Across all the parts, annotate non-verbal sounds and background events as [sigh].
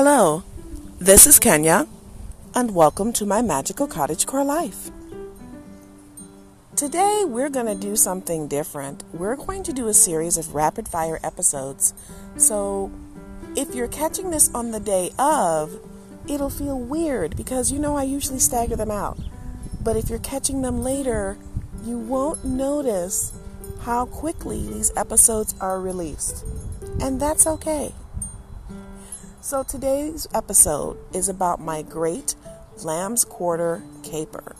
Hello, this is Kenya, and welcome to my magical cottagecore life. Today, we're going to do something different. We're going to do a series of rapid fire episodes. So, if you're catching this on the day of, it'll feel weird because you know I usually stagger them out. But if you're catching them later, you won't notice how quickly these episodes are released. And that's okay. So today's episode is about my great Lamb's Quarter caper.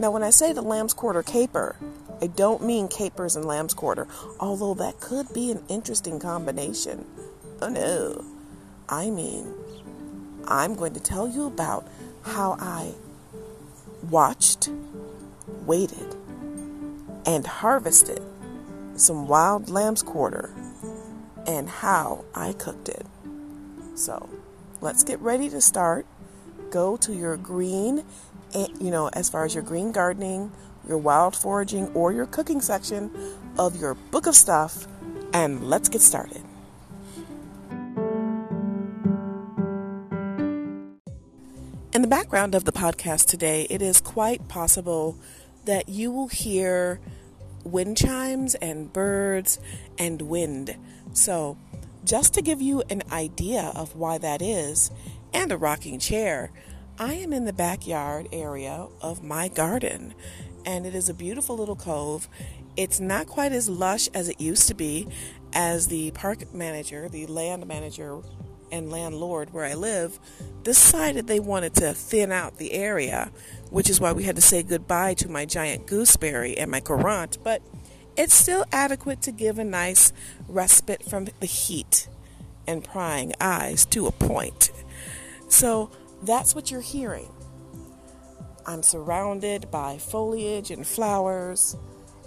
Now, when I say the Lamb's Quarter caper, I don't mean capers and Lamb's Quarter, although that could be an interesting combination. Oh no. I mean, I'm going to tell you about how I watched, waited, and harvested some wild lamb's quarter and how I cooked it. So let's get ready to start. Go to your green, eh, you know, as far as your green gardening, your wild foraging, or your cooking section of your book of stuff, and let's get started. In the background of the podcast today, it is quite possible that you will hear wind chimes and birds and wind. So, just to give you an idea of why that is, and a rocking chair, I am in the backyard area of my garden, and it is a beautiful little cove. It's not quite as lush as it used to be, as the park manager, the land manager, and landlord where I live decided they wanted to thin out the area, which is why we had to say goodbye to my giant gooseberry and my currant. But it's still adequate to give a nice respite from the heat and prying eyes to a point. So that's what you're hearing. I'm surrounded by foliage and flowers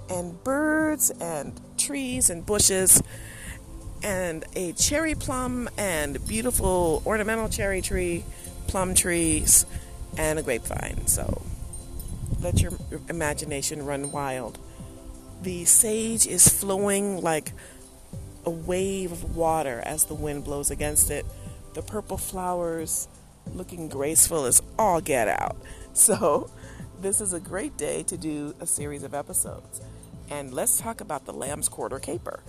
and birds and trees and bushes and a cherry plum and beautiful ornamental cherry tree, plum trees, and a grapevine. So let your imagination run wild. The sage is flowing like a wave of water as the wind blows against it. The purple flowers looking graceful as all get out. [laughs] So, this is a great day to do a series of episodes. And let's talk about the Lamb's Quarter Caper.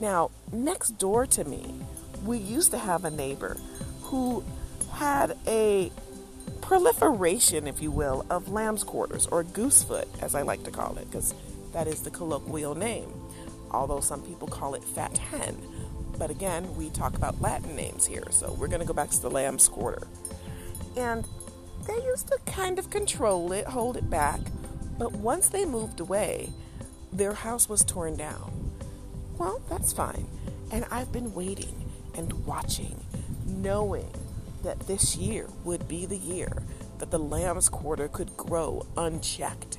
Now, next door to me, we used to have a neighbor who had a proliferation, if you will, of lamb's quarters or goosefoot, as I like to call it, because that is the colloquial name, although some people call it fat hen. But again, we talk about Latin names here, so we're going to go back to the lamb's quarter. And they used to kind of control it, hold it back, but once they moved away, their house was torn down. Well, that's fine. And I've been waiting and watching, knowing that this year would be the year that the lamb's quarter could grow unchecked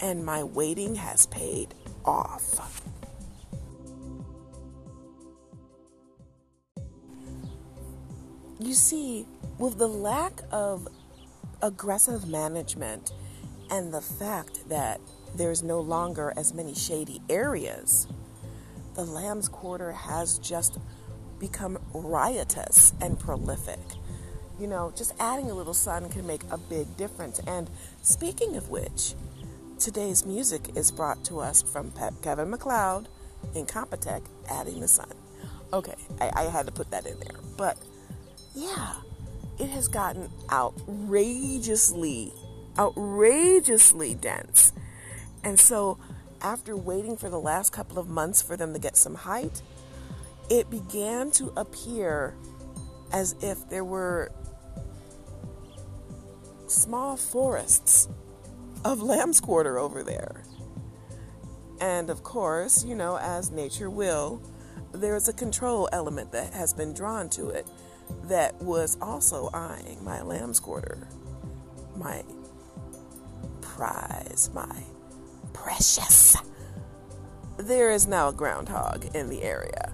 and my waiting has paid off. You see, with the lack of aggressive management and the fact that there's no longer as many shady areas, the lamb's quarter has just become riotous and prolific. You know, just adding a little sun can make a big difference. And speaking of which, Today's music is brought to us from Pep Kevin McLeod MacLeod Incompetech, Adding the Sun. Okay, I, I had to put that in there. But yeah, it has gotten outrageously, outrageously dense. And so, after waiting for the last couple of months for them to get some height, it began to appear as if there were small forests of [laughs] lamb's quarter over there. And of course, you know, as nature will, there is a control element that has been drawn to it that was also eyeing my lamb's quarter, my prize, my precious. There is now a groundhog in the area.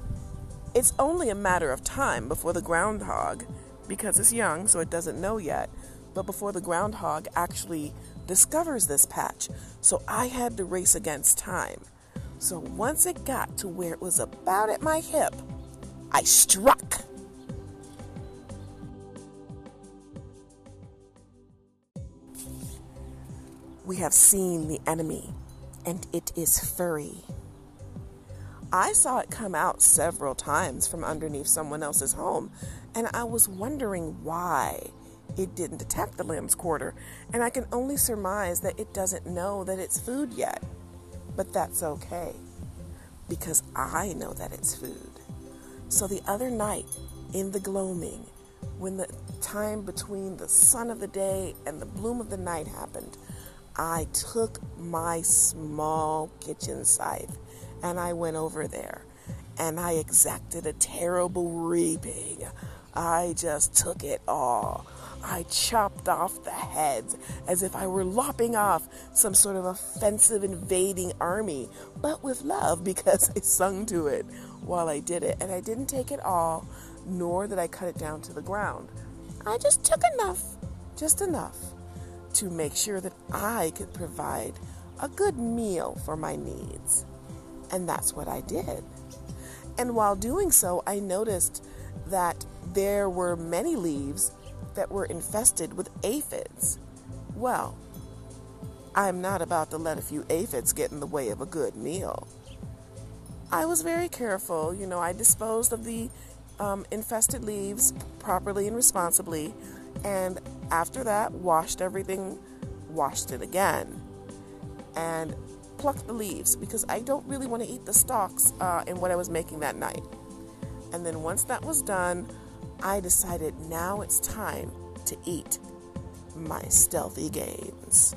It's only a matter of time before the groundhog, because it's young, so it doesn't know yet, but before the groundhog actually discovers this patch. So I had to race against time. So once it got to where it was about at my hip, I struck. We have seen the enemy and it is furry. I saw it come out several times from underneath someone else's home, and I was wondering why it didn't attack the lamb's quarter. And I can only surmise that it doesn't know that it's food yet. But that's okay, because I know that it's food. So the other night, in the gloaming, when the time between the sun of the day and the bloom of the night happened, I took my small kitchen scythe and I went over there and I exacted a terrible reaping. I just took it all. I chopped off the heads as if I were lopping off some sort of offensive invading army, but with love because I sung to it while I did it. And I didn't take it all, nor did I cut it down to the ground. I just took enough, just enough, to make sure that I could provide a good meal for my needs. And that's what I did. And while doing so, I noticed that there were many leaves that were infested with aphids. Well, I'm not about to let a few aphids get in the way of a good meal. I was very careful. You know, I disposed of the um, infested leaves properly and responsibly, and after that, washed everything, washed it again, and plucked the leaves because I don't really want to eat the stalks uh, in what I was making that night. And then once that was done, I decided now it's time to eat my stealthy gains.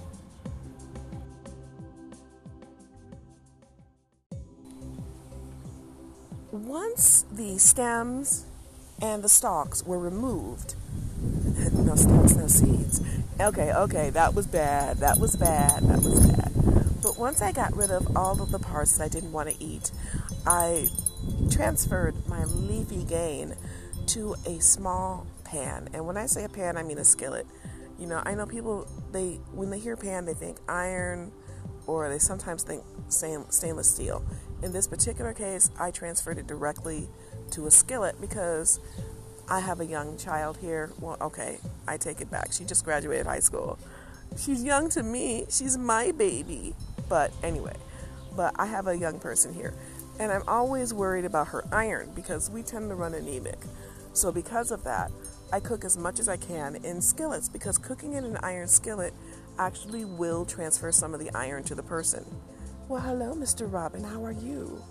Once the stems and the stalks were removed, seeds. Okay, okay, that was bad, that was bad, that was bad. But once I got rid of all of the parts that I didn't want to eat, I transferred my leafy gain to a small pan. And when I say a pan, I mean a skillet. You know, I know people they when they hear pan, they think iron or they sometimes think stainless steel. In this particular case, I transferred it directly to a skillet because I have a young child here. Well, okay, I take it back. She just graduated high school. She's young to me. She's my baby. But anyway, but I have a young person here. And I'm always worried about her iron because we tend to run anemic. So, because of that, I cook as much as I can in skillets because cooking in an iron skillet actually will transfer some of the iron to the person. Well, hello, Mr. Robin. How are you?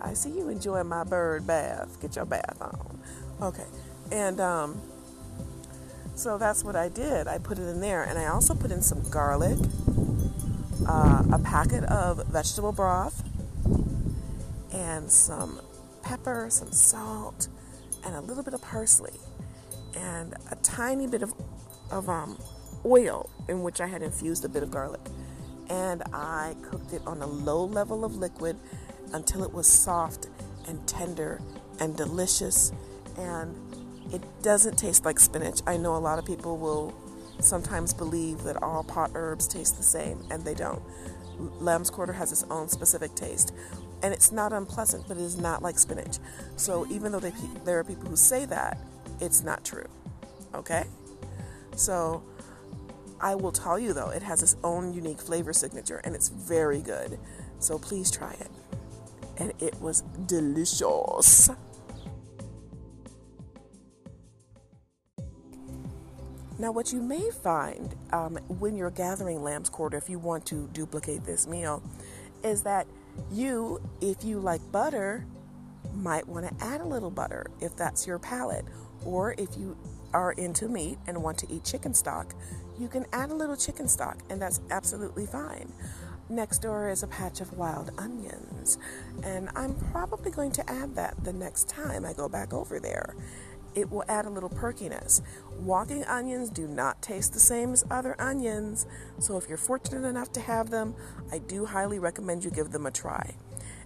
I see you enjoying my bird bath. Get your bath on. Okay. And um, so that's what I did. I put it in there. And I also put in some garlic, uh, a packet of vegetable broth, and some pepper, some salt, and a little bit of parsley, and a tiny bit of, of um, oil in which I had infused a bit of garlic. And I cooked it on a low level of liquid until it was soft and tender and delicious. And it doesn't taste like spinach. I know a lot of people will sometimes believe that all pot herbs taste the same, and they don't. Lamb's quarter has its own specific taste and it's not unpleasant, but it is not like spinach. So even though they, there are people who say that, it's not true. Okay? So I will tell you though, it has its own unique flavor signature and it's very good. So please try it. And it was delicious. Now, what you may find um, when you're gathering lamb's quarter, if you want to duplicate this meal, is that you, if you like butter, might want to add a little butter if that's your palate. Or if you are into meat and want to eat chicken stock, you can add a little chicken stock, and that's absolutely fine. Next door is a patch of wild onions, and I'm probably going to add that the next time I go back over there it will add a little perkiness. Walking onions do not taste the same as other onions, so if you're fortunate enough to have them, I do highly recommend you give them a try.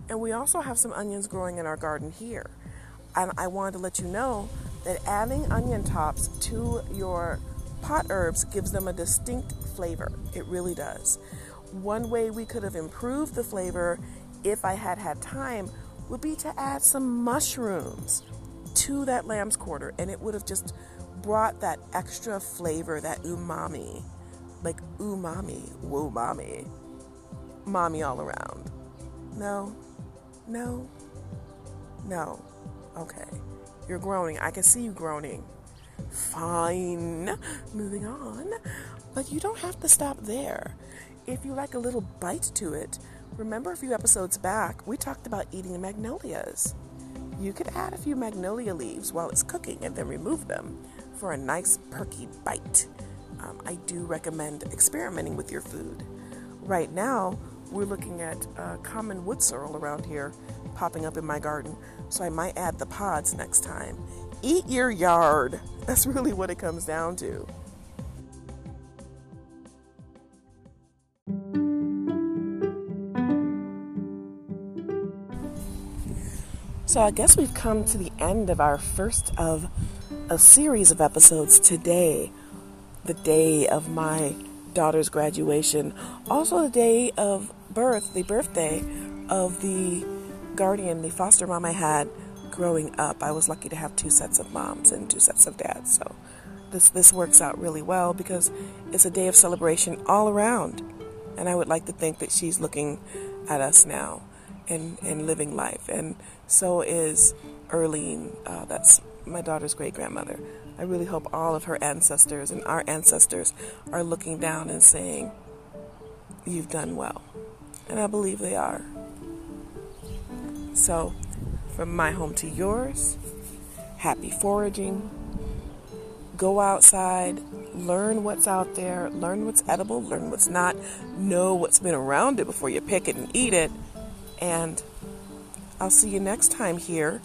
And we also have some onions growing in our garden here. And I wanted to let you know that adding onion tops to your pot herbs gives them a distinct flavor. It really does. One way we could have improved the flavor if I had had time would be to add some mushrooms to that lamb's quarter, and it would have just brought that extra flavor, that umami, Like umami, woo mommy. Mommy all around. No? No? No. Okay. You're groaning. I can see you groaning. Fine. Moving on. But you don't have to stop there. If you like a little bite to it, remember a few episodes back, we talked about eating magnolias. You could add a few magnolia leaves while it's cooking and then remove them for a nice perky bite. Um, I do recommend experimenting with your food. Right now, we're looking at uh, common wood sorrel around here popping up in my garden, so I might add the pods next time. Eat your yard. [laughs] That's really what it comes down to. So I guess we've come to the end of our first of a series of episodes today, the day of my daughter's graduation, also the day of birth, the birthday of the guardian, the foster mom I had growing up. I was lucky to have two sets of moms and two sets of dads. So this this works out really well because it's a day of celebration all around. And I would like to think that she's looking at us now and, living life. And so is Erlene, uh, that's my daughter's great grandmother. I really hope all of her ancestors and our ancestors are looking down and saying, You've done well. And I believe they are. So, from my home to yours, happy foraging. Go outside, learn what's out there, learn what's edible, learn what's not, know what's been around it before you pick it and eat it. And I'll see you next time here.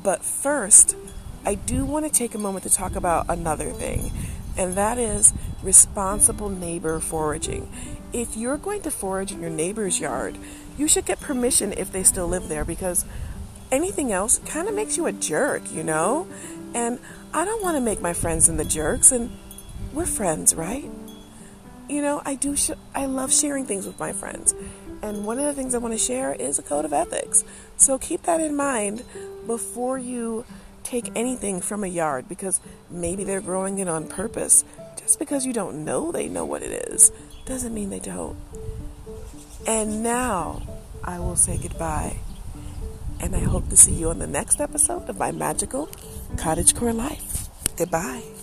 But first, I do want to take a moment to talk about another thing, and that is responsible neighbor foraging. If you're going to forage in your neighbor's yard, you should get permission if they still live there because anything else kind of makes you a jerk, you know? And I don't want to make my friends in the jerks, and we're friends, right? You know, I do. Sh- I love sharing things with my friends. And one of the things I want to share is a code of ethics. So keep that in mind before you take anything from a yard because maybe they're growing it on purpose. Just because you don't know they know what it is doesn't mean they don't. And now I will say goodbye. And I hope to see you on the next episode of my magical cottagecore life. Goodbye.